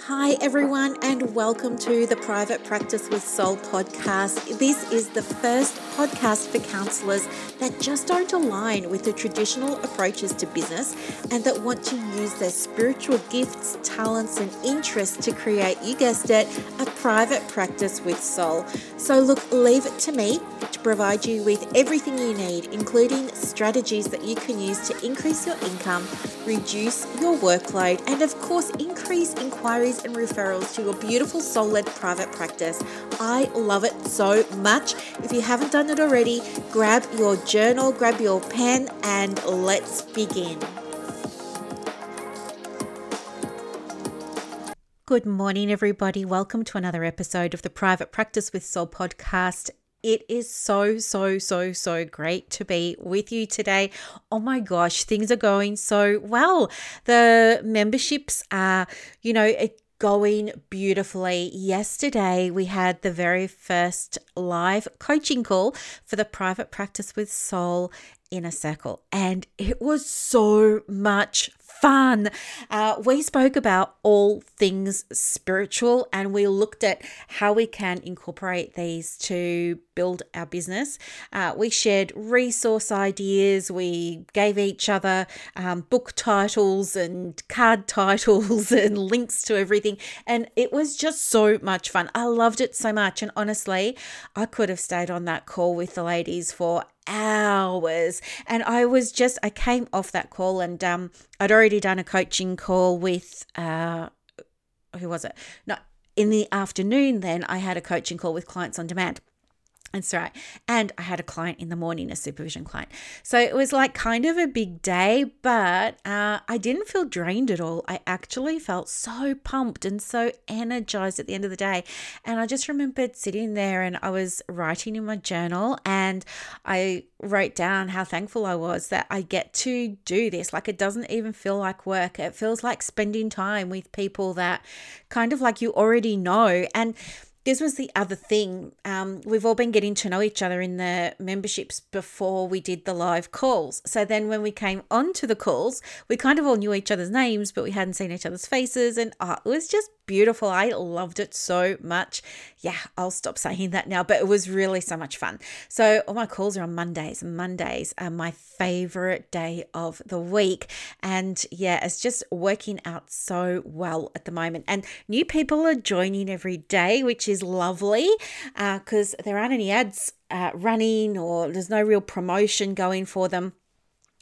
Hi, everyone, and welcome to the Private Practice with Soul podcast. This is the first podcast for counselors that just don't align with the traditional approaches to business and that want to use their spiritual gifts, talents, and interests to create, you guessed it, a private practice with soul. So, look, leave it to me to provide you with everything you need, including strategies that you can use to increase your income, reduce your workload, and of course, increase inquiries and referrals to your beautiful soul led private practice. I love it so much. If you haven't done it already, grab your journal, grab your pen, and let's begin. Good morning, everybody. Welcome to another episode of the Private Practice with Soul podcast. It is so, so, so, so great to be with you today. Oh my gosh, things are going so well. The memberships are, you know, going beautifully. Yesterday, we had the very first live coaching call for the Private Practice with Soul Inner Circle, and it was so much fun. Uh, we spoke about all things spiritual and we looked at how we can incorporate these to build our business. Uh, we shared resource ideas, we gave each other um, book titles and card titles and links to everything. And it was just so much fun. I loved it so much. And honestly, I could have stayed on that call with the ladies for hours. And i was just i came off that call and um i'd already done a coaching call with uh who was it? No in the afternoon then i had a coaching call with clients on demand that's right. And I had a client in the morning, a supervision client. So it was like kind of a big day, but uh, I didn't feel drained at all. I actually felt so pumped and so energized at the end of the day. And I just remembered sitting there and I was writing in my journal and I wrote down how thankful I was that I get to do this. Like it doesn't even feel like work, it feels like spending time with people that kind of like you already know. And this was the other thing. Um, we've all been getting to know each other in the memberships before we did the live calls. So then when we came onto the calls, we kind of all knew each other's names, but we hadn't seen each other's faces. And oh, it was just beautiful. I loved it so much. Yeah, I'll stop saying that now, but it was really so much fun. So all my calls are on Mondays, Mondays are my favorite day of the week. And yeah, it's just working out so well at the moment. And new people are joining every day, which is lovely because uh, there aren't any ads uh, running or there's no real promotion going for them.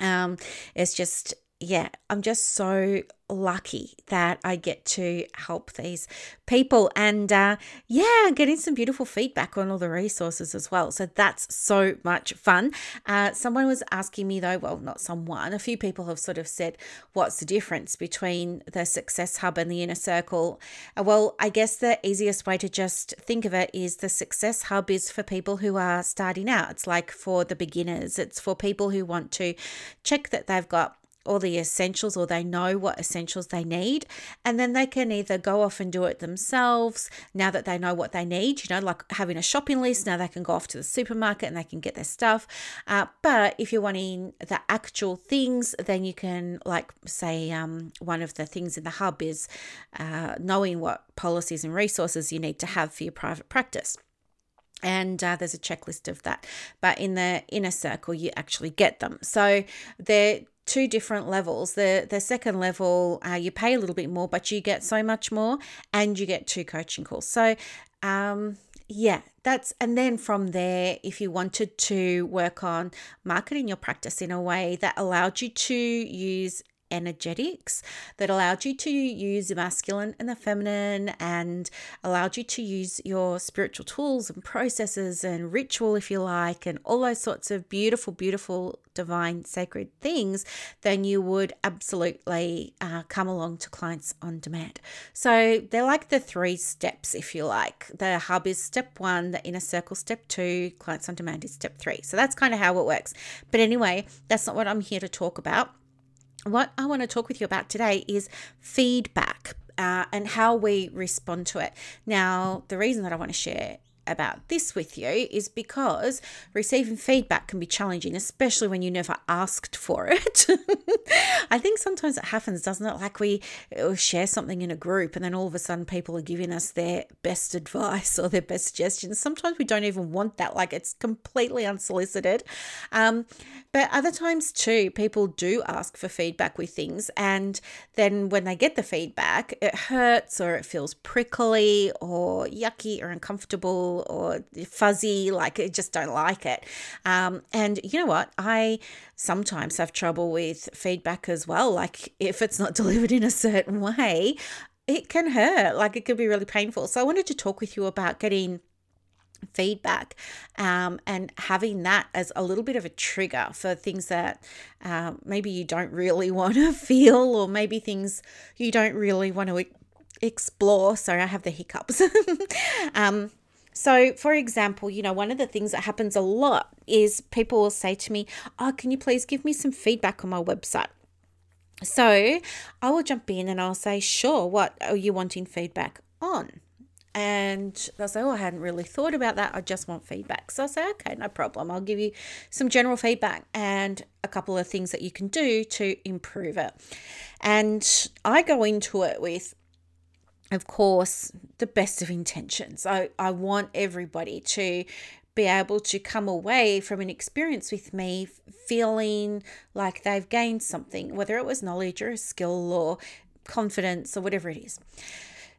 Um, it's just yeah, I'm just so lucky that I get to help these people and uh, yeah, getting some beautiful feedback on all the resources as well. So that's so much fun. Uh, someone was asking me though, well, not someone, a few people have sort of said, what's the difference between the Success Hub and the Inner Circle? Uh, well, I guess the easiest way to just think of it is the Success Hub is for people who are starting out. It's like for the beginners, it's for people who want to check that they've got all the essentials or they know what essentials they need and then they can either go off and do it themselves now that they know what they need you know like having a shopping list now they can go off to the supermarket and they can get their stuff. Uh, but if you're wanting the actual things then you can like say um, one of the things in the hub is uh, knowing what policies and resources you need to have for your private practice. And uh, there's a checklist of that. But in the inner circle you actually get them. So they're two different levels. The the second level, uh, you pay a little bit more, but you get so much more, and you get two coaching calls. So, um, yeah, that's and then from there, if you wanted to work on marketing your practice in a way that allowed you to use energetics that allowed you to use the masculine and the feminine and allowed you to use your spiritual tools and processes and ritual, if you like, and all those sorts of beautiful, beautiful, divine, sacred things, then you would absolutely uh, come along to clients on demand. So they're like the three steps, if you like. The hub is step one, the inner circle, step two, clients on demand is step three. So that's kind of how it works. But anyway, that's not what I'm here to talk about what I want to talk with you about today is feedback uh, and how we respond to it. Now, the reason that I want to share about this with you is because receiving feedback can be challenging, especially when you never asked for it. I think sometimes it happens, doesn't it? Like we share something in a group and then all of a sudden people are giving us their best advice or their best suggestions. Sometimes we don't even want that, like it's completely unsolicited. Um, but other times too, people do ask for feedback with things, and then when they get the feedback, it hurts or it feels prickly or yucky or uncomfortable or fuzzy, like I just don't like it. Um, and you know what? I sometimes have trouble with feedback as well. Like if it's not delivered in a certain way, it can hurt. Like it could be really painful. So I wanted to talk with you about getting feedback um, and having that as a little bit of a trigger for things that um, maybe you don't really want to feel or maybe things you don't really want to explore. Sorry, I have the hiccups. um, so, for example, you know, one of the things that happens a lot is people will say to me, Oh, can you please give me some feedback on my website? So, I will jump in and I'll say, Sure, what are you wanting feedback on? And they'll say, Oh, I hadn't really thought about that. I just want feedback. So I say, Okay, no problem. I'll give you some general feedback and a couple of things that you can do to improve it. And I go into it with of course, the best of intentions. I, I want everybody to be able to come away from an experience with me feeling like they've gained something, whether it was knowledge or a skill or confidence or whatever it is.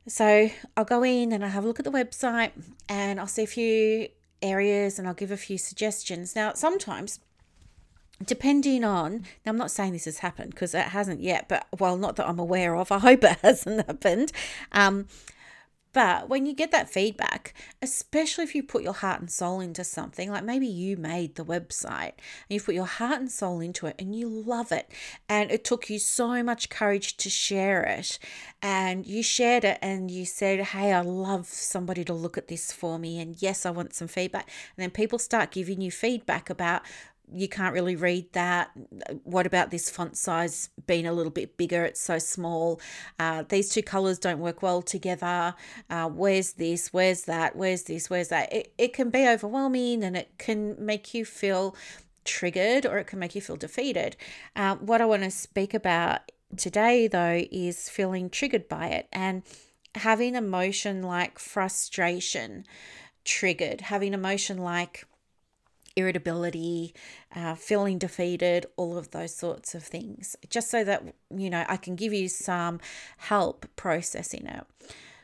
So I'll go in and I have a look at the website and I'll see a few areas and I'll give a few suggestions. Now, sometimes depending on now i'm not saying this has happened because it hasn't yet but well not that i'm aware of i hope it hasn't happened um, but when you get that feedback, especially if you put your heart and soul into something, like maybe you made the website and you put your heart and soul into it and you love it, and it took you so much courage to share it, and you shared it and you said, Hey, I love somebody to look at this for me, and yes, I want some feedback. And then people start giving you feedback about you can't really read that. What about this font size being a little bit bigger? It's so small. Uh, these two colors don't work well together. Uh, where's this? Where's that? Where's this? Where's that? It, it can be overwhelming and it can make you feel triggered or it can make you feel defeated. Uh, what I want to speak about today, though, is feeling triggered by it and having emotion like frustration triggered, having emotion like irritability, uh, feeling defeated, all of those sorts of things, just so that, you know, I can give you some help processing it.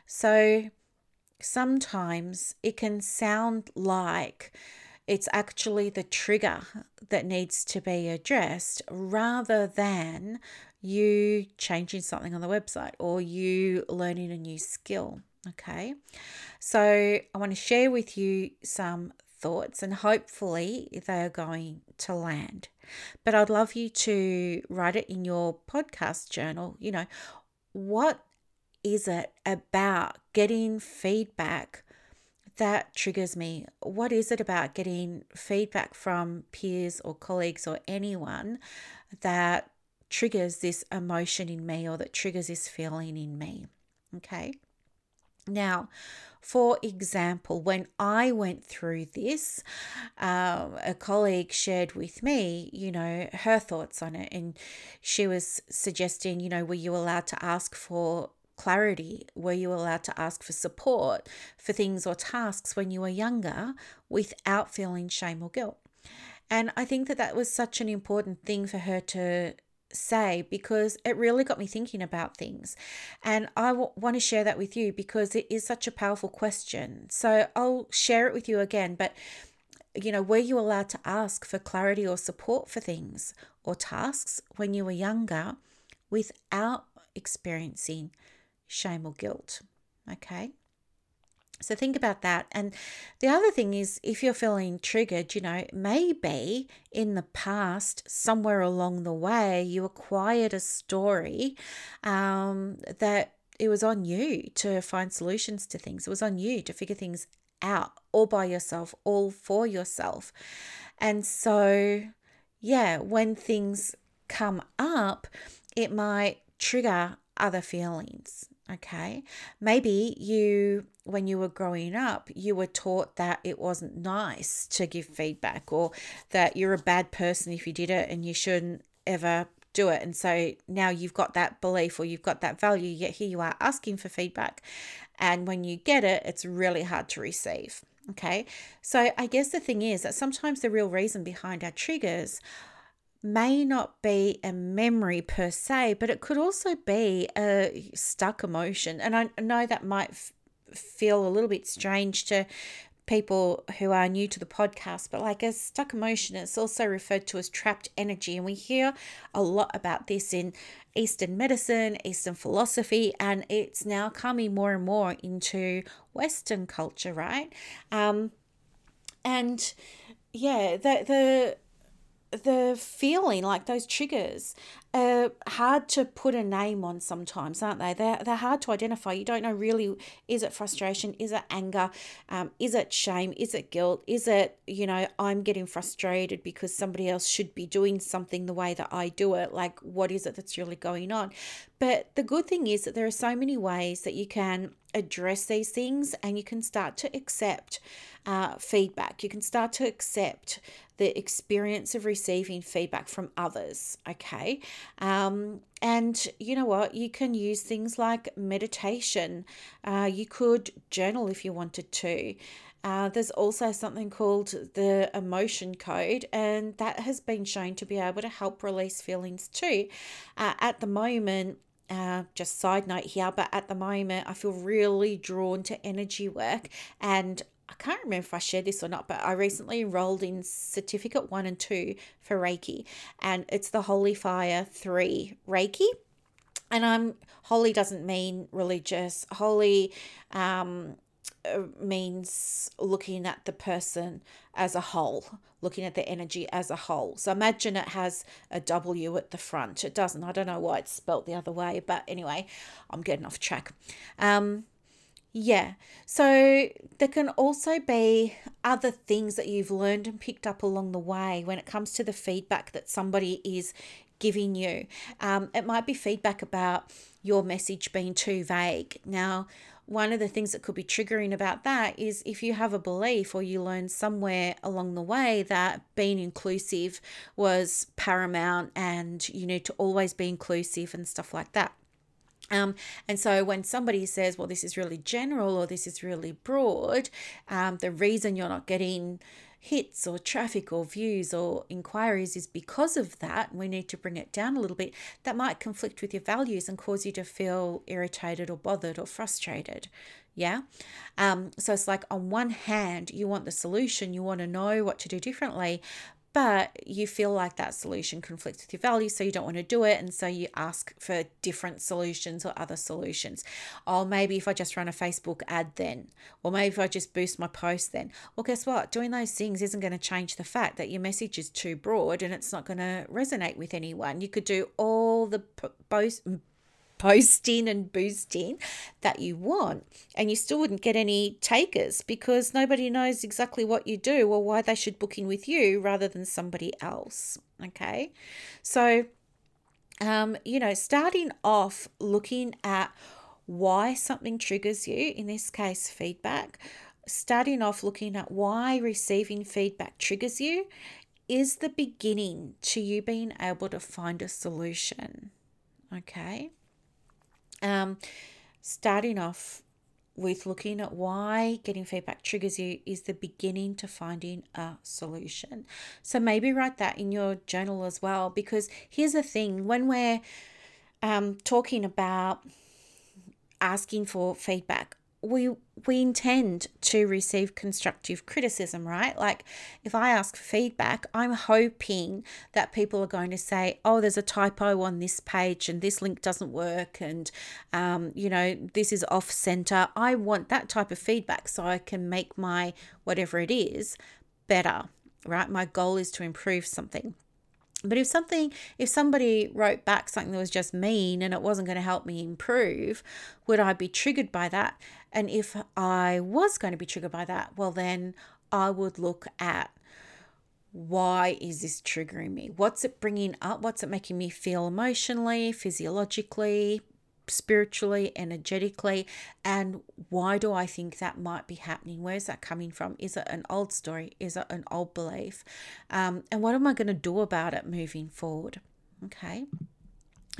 So sometimes it can sound like it's actually the trigger that needs to be addressed rather than you changing something on the website or you learning a new skill. Okay, so I want to share with you some thoughts, and hopefully they are going to land. But I'd love you to write it in your podcast journal. You know, what is it about getting feedback that triggers me? What is it about getting feedback from peers or colleagues or anyone that triggers this emotion in me or that triggers this feeling in me? Okay. Now, for example, when I went through this, um, a colleague shared with me, you know, her thoughts on it. And she was suggesting, you know, were you allowed to ask for clarity? Were you allowed to ask for support for things or tasks when you were younger without feeling shame or guilt? And I think that that was such an important thing for her to say because it really got me thinking about things. And I w- want to share that with you because it is such a powerful question. So I'll share it with you again. But, you know, were you allowed to ask for clarity or support for things or tasks when you were younger without experiencing shame or guilt? Okay. So think about that. And the other thing is, if you're feeling triggered, you know, maybe in the past, somewhere along the way, you acquired a story um, that it was on you to find solutions to things. It was on you to figure things out all by yourself, all for yourself. And so, yeah, when things come up, it might trigger other feelings. Okay. Maybe you, when you were growing up, you were taught that it wasn't nice to give feedback or that you're a bad person if you did it and you shouldn't ever do it. And so now you've got that belief or you've got that value, yet here you are asking for feedback. And when you get it, it's really hard to receive. Okay. So I guess the thing is that sometimes the real reason behind our triggers may not be a memory per se, but it could also be a stuck emotion. And I know that might f- feel a little bit strange to people who are new to the podcast, but like a stuck emotion, it's also referred to as trapped energy. And we hear a lot about this in Eastern medicine, Eastern philosophy, and it's now coming more and more into Western culture, right? Um, and yeah, the the the feeling like those triggers are hard to put a name on sometimes aren't they? They're, they're hard to identify. You don't know really is it frustration? Is it anger? Um, is it shame? Is it guilt? Is it you know i'm getting frustrated because somebody else should be doing something the way that i do it? Like what is it that's really going on? But the good thing is that there are so many ways that you can address these things and you can start to accept uh, feedback. You can start to accept the experience of receiving feedback from others. Okay. Um, and you know what? You can use things like meditation. Uh, you could journal if you wanted to. Uh, there's also something called the emotion code, and that has been shown to be able to help release feelings too. Uh, at the moment, uh, just side note here, but at the moment, I feel really drawn to energy work. And I can't remember if I shared this or not, but I recently enrolled in certificate one and two for Reiki, and it's the Holy Fire 3 Reiki. And I'm holy doesn't mean religious. Holy um, uh, means looking at the person as a whole, looking at the energy as a whole. So imagine it has a W at the front. It doesn't. I don't know why it's spelt the other way, but anyway, I'm getting off track. Um, yeah. So there can also be other things that you've learned and picked up along the way when it comes to the feedback that somebody is giving you. Um, it might be feedback about your message being too vague. Now, one of the things that could be triggering about that is if you have a belief or you learn somewhere along the way that being inclusive was paramount and you need to always be inclusive and stuff like that. Um, and so when somebody says, well, this is really general or this is really broad, um, the reason you're not getting hits or traffic or views or inquiries is because of that. We need to bring it down a little bit. That might conflict with your values and cause you to feel irritated or bothered or frustrated. Yeah. Um, so it's like, on one hand, you want the solution, you want to know what to do differently, but you feel like that solution conflicts with your values, so you don't want to do it. And so you ask for different solutions or other solutions. Oh, maybe if I just run a Facebook ad then, or maybe if I just boost my post then. Well, guess what? Doing those things isn't going to change the fact that your message is too broad and it's not going to resonate with anyone. You could do all the post posting and boosting that you want. And you still wouldn't get any takers because nobody knows exactly what you do or why they should book in with you rather than somebody else. Okay. So, um, you know, starting off looking at why something triggers you, in this case, feedback, starting off looking at why receiving feedback triggers you is the beginning to you being able to find a solution. Okay. Um, starting off with looking at why getting feedback triggers you is the beginning to finding a solution. So maybe write that in your journal as well, because here's the thing when we're um, talking about asking for feedback, we we intend to receive constructive criticism, right? Like if I ask for feedback, I'm hoping that people are going to say, "Oh, there's a typo on this page, and this link doesn't work, and um, you know this is off center." I want that type of feedback so I can make my whatever it is better, right? My goal is to improve something. But if something, if somebody wrote back something that was just mean and it wasn't going to help me improve, would I be triggered by that? And if I was going to be triggered by that, well, then I would look at why is this triggering me? What's it bringing up? What's it making me feel emotionally, physiologically, spiritually, energetically, and why do I think that might be happening? Where's that coming from? Is it an old story? Is it an old belief? Um, and what am I going to do about it moving forward? Okay.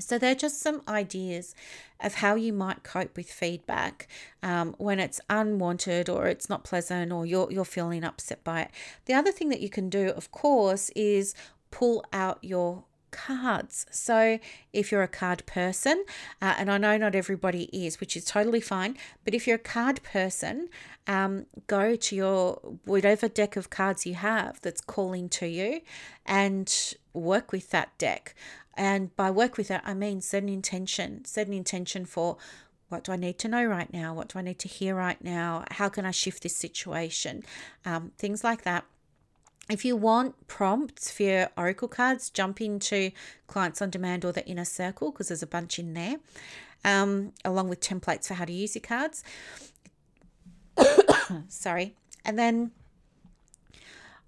So, they're just some ideas of how you might cope with feedback um, when it's unwanted or it's not pleasant or you're, you're feeling upset by it. The other thing that you can do, of course, is pull out your cards. So, if you're a card person, uh, and I know not everybody is, which is totally fine, but if you're a card person, um, go to your whatever deck of cards you have that's calling to you and work with that deck. And by work with it, I mean set an intention, set an intention for what do I need to know right now? What do I need to hear right now? How can I shift this situation? Um, things like that. If you want prompts for your Oracle cards, jump into Clients on Demand or the Inner Circle because there's a bunch in there, um, along with templates for how to use your cards. Sorry. And then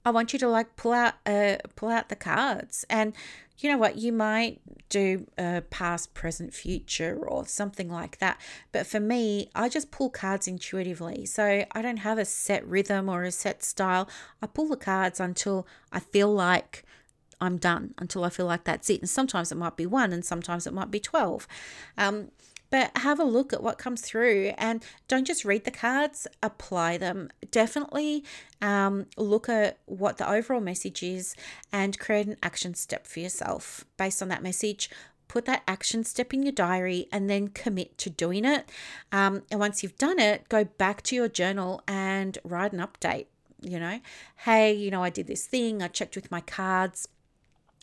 I want you to like pull out uh pull out the cards. And you know what? You might do a past present future or something like that. But for me I just pull cards intuitively. So I don't have a set rhythm or a set style. I pull the cards until I feel like I'm done until I feel like that's it. And sometimes it might be one and sometimes it might be 12 um but have a look at what comes through and don't just read the cards, apply them. Definitely um, look at what the overall message is and create an action step for yourself based on that message put that action step in your diary and then commit to doing it. Um, and once you've done it, go back to your journal and write an update. You know, hey, you know, I did this thing, I checked with my cards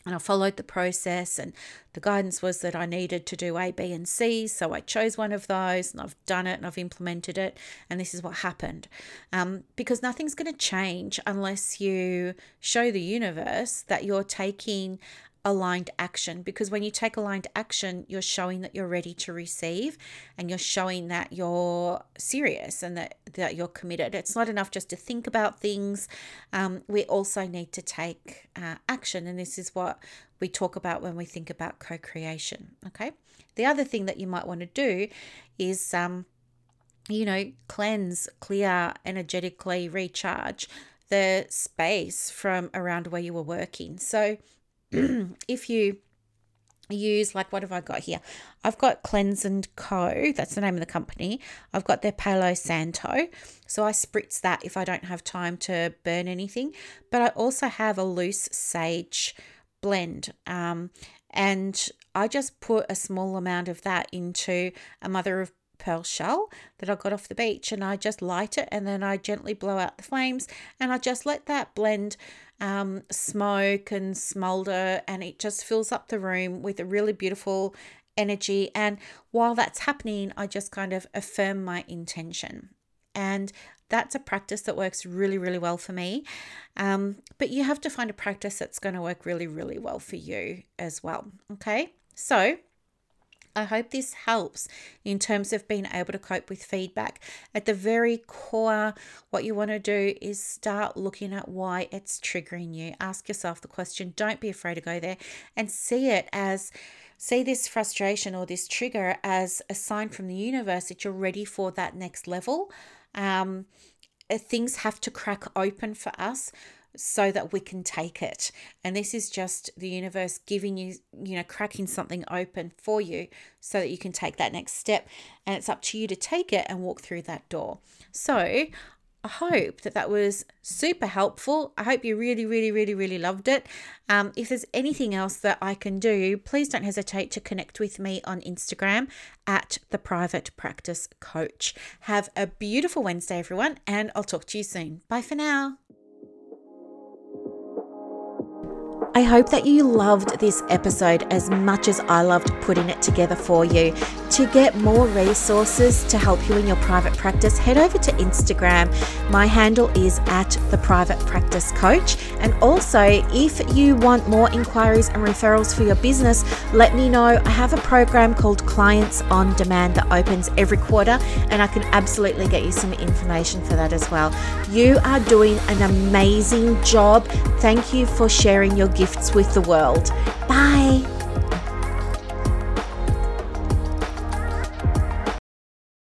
and I followed the process, and the guidance was that I needed to do A, B, and C. So I chose one of those, and I've done it, and I've implemented it, and this is what happened. Um, because nothing's going to change unless you show the universe that you're taking aligned action because when you take aligned action you're showing that you're ready to receive and you're showing that you're serious and that that you're committed. It's not enough just to think about things. Um, we also need to take uh, action and this is what we talk about when we think about co-creation okay? The other thing that you might want to do is um, you know cleanse clear energetically recharge the space from around where you were working. So if you use like what have I got here? I've got Cleanse and Co. That's the name of the company. I've got their Palo Santo. So I spritz that if I don't have time to burn anything. But I also have a loose sage blend. Um, and I just put a small amount of that into a mother of pearl shell that I got off the beach and I just light it and then I gently blow out the flames and I just let that blend um, smoke and smolder, and it just fills up the room with a really beautiful energy. And while that's happening, I just kind of affirm my intention. And that's a practice that works really, really well for me. Um, but you have to find a practice that's going to work really, really well for you as well. Okay. So, I hope this helps in terms of being able to cope with feedback. At the very core, what you want to do is start looking at why it's triggering you. Ask yourself the question, don't be afraid to go there and see it as see this frustration or this trigger as a sign from the universe that you're ready for that next level. Um, things have to crack open for us so that we can take it. And this is just the universe giving you, you know, cracking something open for you so that you can take that next step. And it's up to you to take it and walk through that door. So, I hope that that was super helpful. I hope you really, really, really, really loved it. Um, if there's anything else that I can do, please don't hesitate to connect with me on Instagram at the Private Practice Coach. Have a beautiful Wednesday, everyone, and I'll talk to you soon. Bye for now. I hope that you loved this episode as much as I loved putting it together for you. To get more resources to help you in your private practice, head over to Instagram. My handle is at the private practice coach. And also, if you want more inquiries and referrals for your business, let me know. I have a program called Clients on Demand that opens every quarter, and I can absolutely get you some information for that as well. You are doing an amazing job. Thank you for sharing your gifts with the world. Bye.